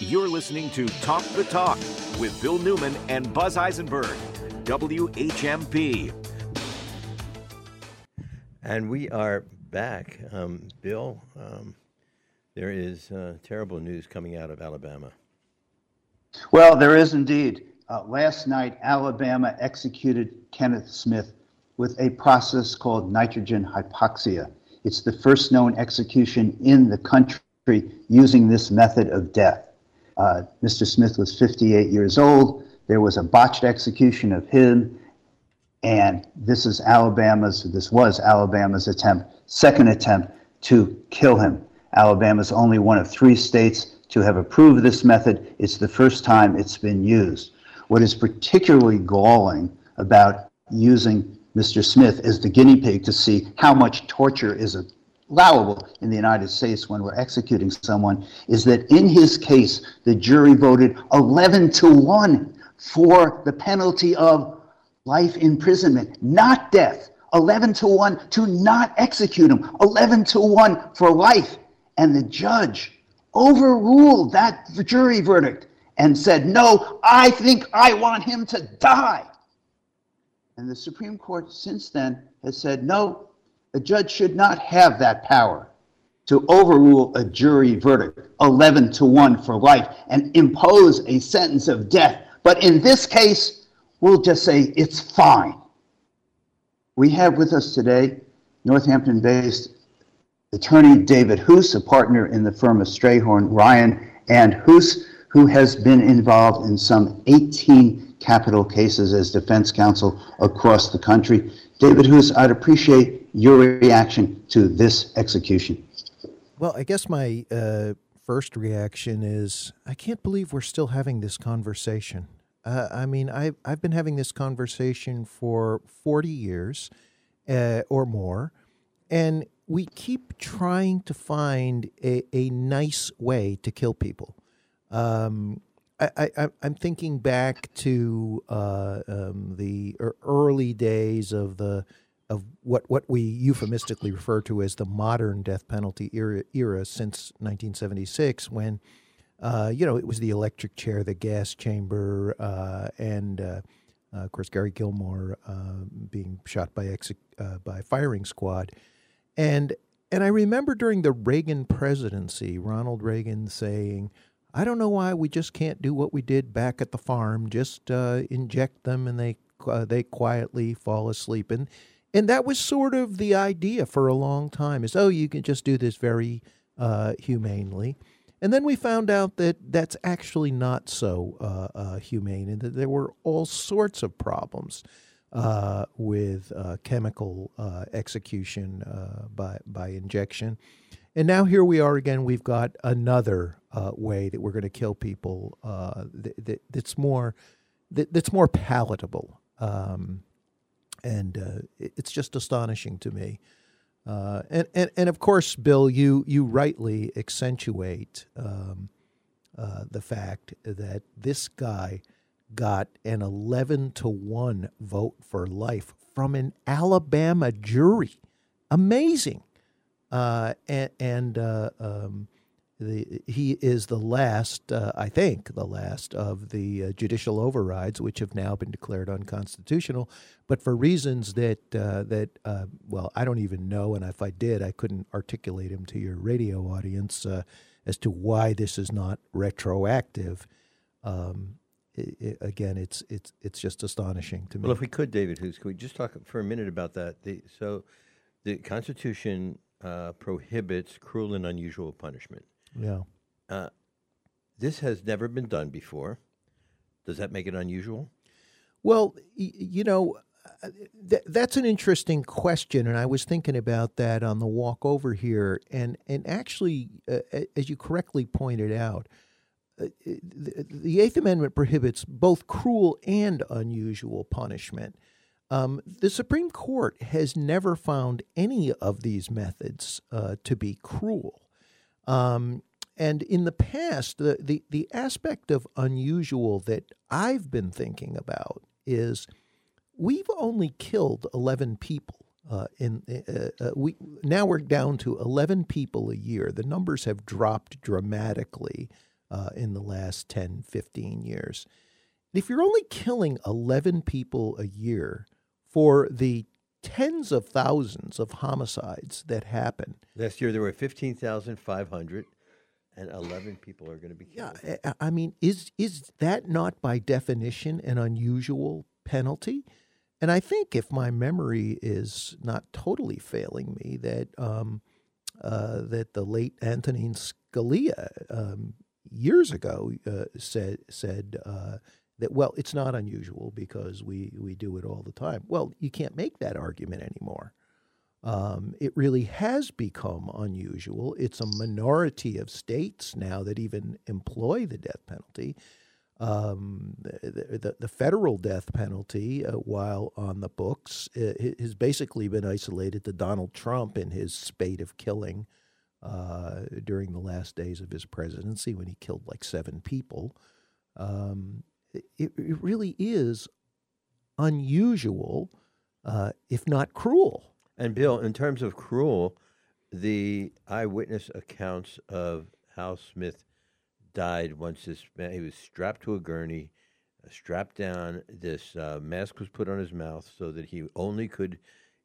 You're listening to Talk the Talk with Bill Newman and Buzz Eisenberg, WHMP. And we are back. Um, Bill, um, there is uh, terrible news coming out of Alabama. Well, there is indeed. Uh, last night, Alabama executed Kenneth Smith with a process called nitrogen hypoxia. It's the first known execution in the country using this method of death. Uh, Mr. Smith was 58 years old. There was a botched execution of him, and this is Alabama's, this was Alabama's attempt, second attempt to kill him. Alabama's only one of three states to have approved this method. It's the first time it's been used. What is particularly galling about using Mr. Smith as the guinea pig to see how much torture is allowable in the United States when we're executing someone is that in his case, the jury voted 11 to 1 for the penalty of life imprisonment, not death. 11 to 1 to not execute him, 11 to 1 for life. And the judge overruled that jury verdict and said, No, I think I want him to die. And the Supreme Court since then has said, No, a judge should not have that power to overrule a jury verdict 11 to 1 for life and impose a sentence of death. But in this case, we'll just say it's fine. We have with us today Northampton based attorney David Hoose, a partner in the firm of Strayhorn, Ryan, and Hoose, who has been involved in some 18 capital cases as defense counsel across the country. David Hoose, I'd appreciate your reaction to this execution. Well, I guess my uh, first reaction is I can't believe we're still having this conversation. Uh, I mean, I've, I've been having this conversation for 40 years uh, or more, and we keep trying to find a, a nice way to kill people. Um, I, I, I'm thinking back to uh, um, the early days of the of what, what we euphemistically refer to as the modern death penalty era, era since 1976, when uh, you know it was the electric chair, the gas chamber, uh, and uh, uh of course Gary Gilmore uh, being shot by ex- uh, by firing squad, and and I remember during the Reagan presidency, Ronald Reagan saying. I don't know why we just can't do what we did back at the farm. Just inject them, and they they quietly fall asleep. And and that was sort of the idea for a long time is, oh, you can just do this very uh, humanely. And then we found out that that's actually not so uh, uh, humane and that there were all sorts of problems uh, with uh, chemical uh, execution by, by injection. And now here we are again. We've got another way that we're going to kill people that, that, that's more that, that's more palatable. Um, and uh, it's just astonishing to me. Uh, and, and and of course, Bill, you you rightly accentuate um, uh, the fact that this guy got an eleven to one vote for life from an Alabama jury. Amazing, uh, and, and uh, um, the, he is the last, uh, I think, the last of the uh, judicial overrides, which have now been declared unconstitutional, but for reasons that uh, that uh, well, I don't even know, and if I did, I couldn't articulate them to your radio audience uh, as to why this is not retroactive. Um, it, it, again, it's it's it's just astonishing to me. Well, if we could, David, Hoose could we just talk for a minute about that? The, so, the Constitution uh, prohibits cruel and unusual punishment. Yeah. Uh, this has never been done before. Does that make it unusual? Well, y- you know, uh, th- that's an interesting question, and I was thinking about that on the walk over here. And and actually, uh, as you correctly pointed out, uh, the, the, Eighth Amendment prohibits both cruel and unusual punishment. Um, the Supreme Court has never found any of these methods uh, to be cruel. Um, and in the past, the, the, the aspect of unusual that I've been thinking about is we've only killed 11 people. Uh, in uh, uh, we now we're down to 11 people a year. The numbers have dropped dramatically uh, in the last 10, 15 years. If you're only killing 11 people a year for the tens of thousands of homicides that happen. Last year there were 15,500 and 11 people are going to be killed. Yeah, I mean, is is that not by definition an unusual penalty? And I think if my memory is not totally failing me, that um, uh, that the late Antonin Scalia um, years ago uh, said said uh, that well, it's not unusual because we we do it all the time. Well, you can't make that argument anymore. Um, it really has become unusual. It's a minority of states now that even employ the death penalty. Um, the, the, the, federal death penalty, uh, while on the books, uh, has basically been isolated to Donald Trump in his spate of killing uh, during the last days of his presidency when he killed like seven people. Um, it, it, really is unusual, uh, if not cruel. And Bill, in terms of cruel, the eyewitness accounts of how Smith died once this man he was strapped to a gurney, uh, strapped down. This uh, mask was put on his mouth so that he only could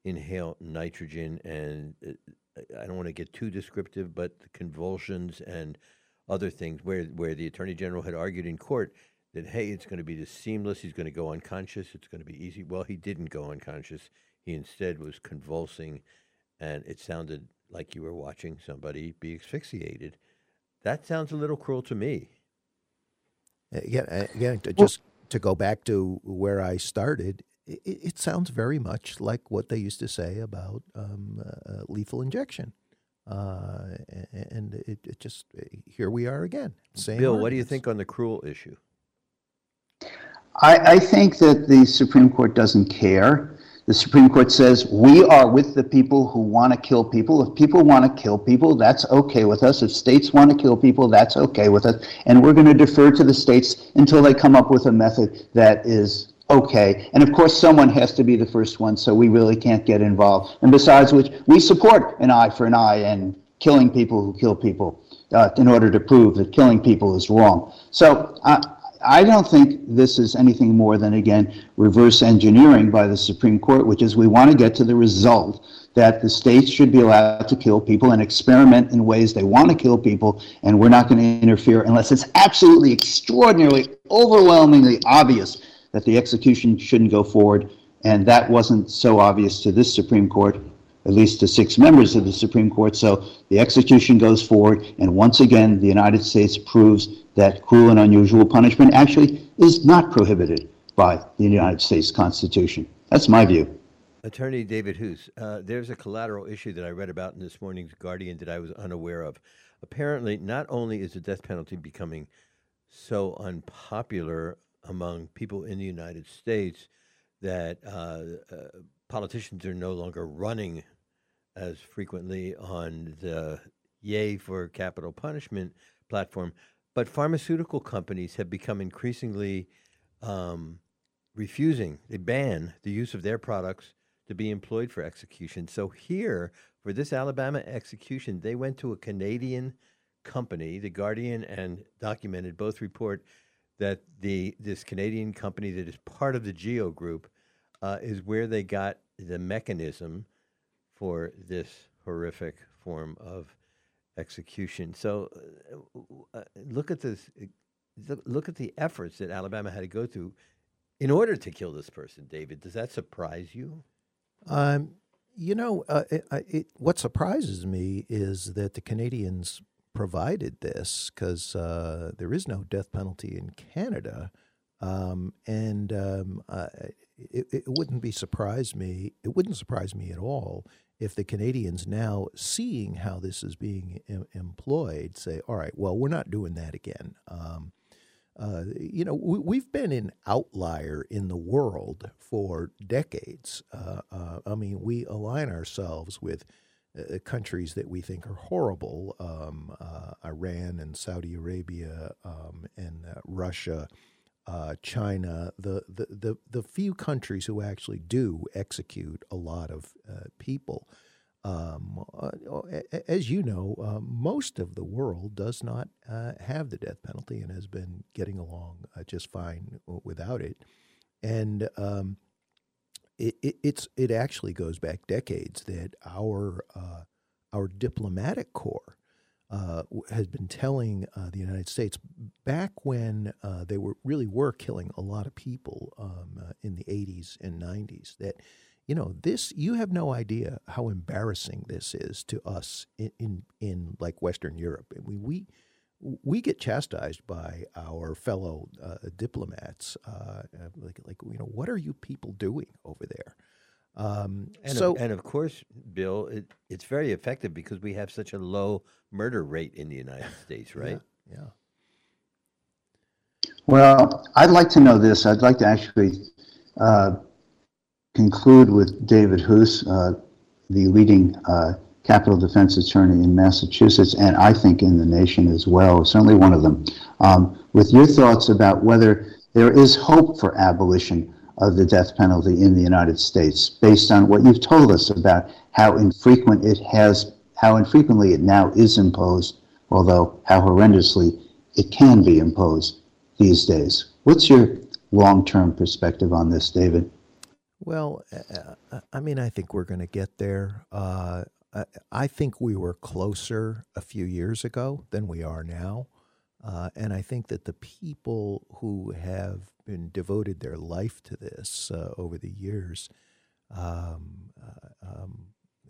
inhale nitrogen. And uh, I don't want to get too descriptive, but the convulsions and other things where where the attorney general had argued in court that hey, it's going to be this seamless. He's going to go unconscious. It's going to be easy. Well, he didn't go unconscious. He instead was convulsing, and it sounded like you were watching somebody be asphyxiated. That sounds a little cruel to me. Again, again, to just to go back to where I started, it, it, sounds very much like what they used to say about um, uh, lethal injection. Uh, and it, it, just here we are again. Same Bill, what do you think on the cruel issue? I, I think that the Supreme Court doesn't care. The Supreme Court says we are with the people who want to kill people. If people want to kill people, that's okay with us. If states want to kill people, that's okay with us. And we're going to defer to the states until they come up with a method that is okay. And of course, someone has to be the first one, so we really can't get involved. And besides which, we support an eye for an eye and killing people who kill people uh, in order to prove that killing people is wrong. So uh, I don't think this is anything more than, again, reverse engineering by the Supreme Court, which is we want to get to the result that the states should be allowed to kill people and experiment in ways they want to kill people, and we're not going to interfere unless it's absolutely extraordinarily, overwhelmingly obvious that the execution shouldn't go forward. And that wasn't so obvious to this Supreme Court, at least to six members of the Supreme Court. So the execution goes forward, and once again, the United States proves that cruel and unusual punishment actually is not prohibited by the United States Constitution. That's my view. Attorney David Hoose, uh, there's a collateral issue that I read about in this morning's Guardian that I was unaware of. Apparently, not only is the death penalty becoming so unpopular among people in the United States that uh, uh, politicians are no longer running as frequently on the yay for capital punishment platform, but pharmaceutical companies have become increasingly um, refusing, they ban the use of their products to be employed for execution. So here, for this Alabama execution, they went to a Canadian company, The Guardian and Documented both report that the this Canadian company that is part of the Geo Group uh, is where they got the mechanism for this horrific form of execution. So uh, uh, look at this. Uh, look at the efforts that Alabama had to go through in order to kill this person. David, does that surprise you? Um, you know, uh, it, it, what surprises me is that the Canadians provided this because uh, there is no death penalty in Canada, um, and um, uh, it, it, wouldn't be surprise me. It wouldn't surprise me at all if the Canadians now, seeing how this is being em- employed, say, all right, well, we're not doing that again. Um, uh, you know, we, have been an outlier in the world for decades. Uh, uh, I mean, we align ourselves with uh, countries that we think are horrible um, uh, Iran and Saudi Arabia um, and uh, Russia uh, China, the, the, the, the, few countries who actually do execute a lot of uh, people. Um, uh, as you know, uh, most of the world does not uh, have the death penalty and has been getting along uh, just fine without it. And um, it, it, it's it actually goes back decades that our uh, our diplomatic corps uh, has been telling uh, the United States back when uh, they were really were killing a lot of people um, uh, in the 80s and 90s that you know this you have no idea how embarrassing this is to us in in, in like Western Europe. And we we we get chastised by our fellow uh, diplomats uh, like like you know what are you people doing over there um, and so, of, and of course, Bill, it, it's very effective because we have such a low murder rate in the United States, right? Yeah. yeah. Well, I'd like to know this. I'd like to actually uh, conclude with David Hoose, uh, the leading uh, capital defense attorney in Massachusetts, and I think in the nation as well, certainly one of them, um, with your thoughts about whether there is hope for abolition of the death penalty in the United States, based on what you've told us about how infrequent it has, how infrequently it now is imposed, although how horrendously it can be imposed these days. What's your long-term perspective on this, David? Well, uh, uh I mean, I think we're going to get there. Uh, I, I think we were closer a few years ago than we are now. Uh, and I think that the people who have been devoted their life to this uh, over the years, um, uh, um,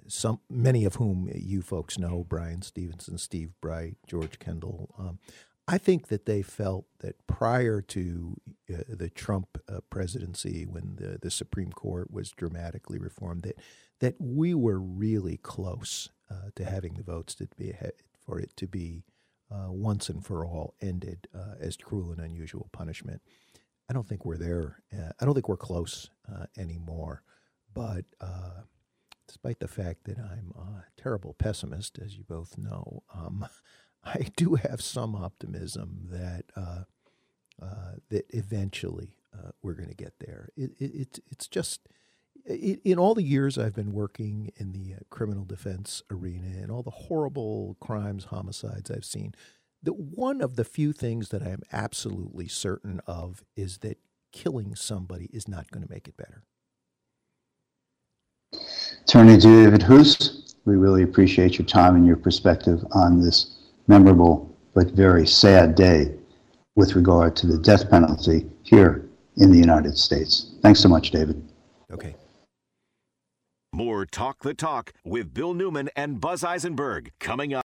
some many of whom you folks know, Bryan Stevenson, Steve Bright, George Kendall. Um, I think that they felt that prior to uh, the Trump uh, presidency, when the, the Supreme Court was dramatically reformed, that that we were really close uh, to having the votes to be for it to be uh, once and for all ended uh, as cruel and unusual punishment. I don't think we're there. Uh, I don't think we're close uh, anymore. But uh, despite the fact that I'm a terrible pessimist, as you both know, um, I do have some optimism that uh, that eventually we're going to get there. It, it, it's it's just in all the years I've been working in the uh, criminal defense arena and all the horrible crimes, homicides I've seen, the one of the few things that I am absolutely certain of is that killing somebody is not going to make it better. Attorney David Hoose, we really appreciate your time and your perspective on this memorable but very sad day with regard to the death penalty here in the United States. Thanks so much, David. Okay. More Talk the Talk with Bill Newman and Buzz Eisenberg coming up.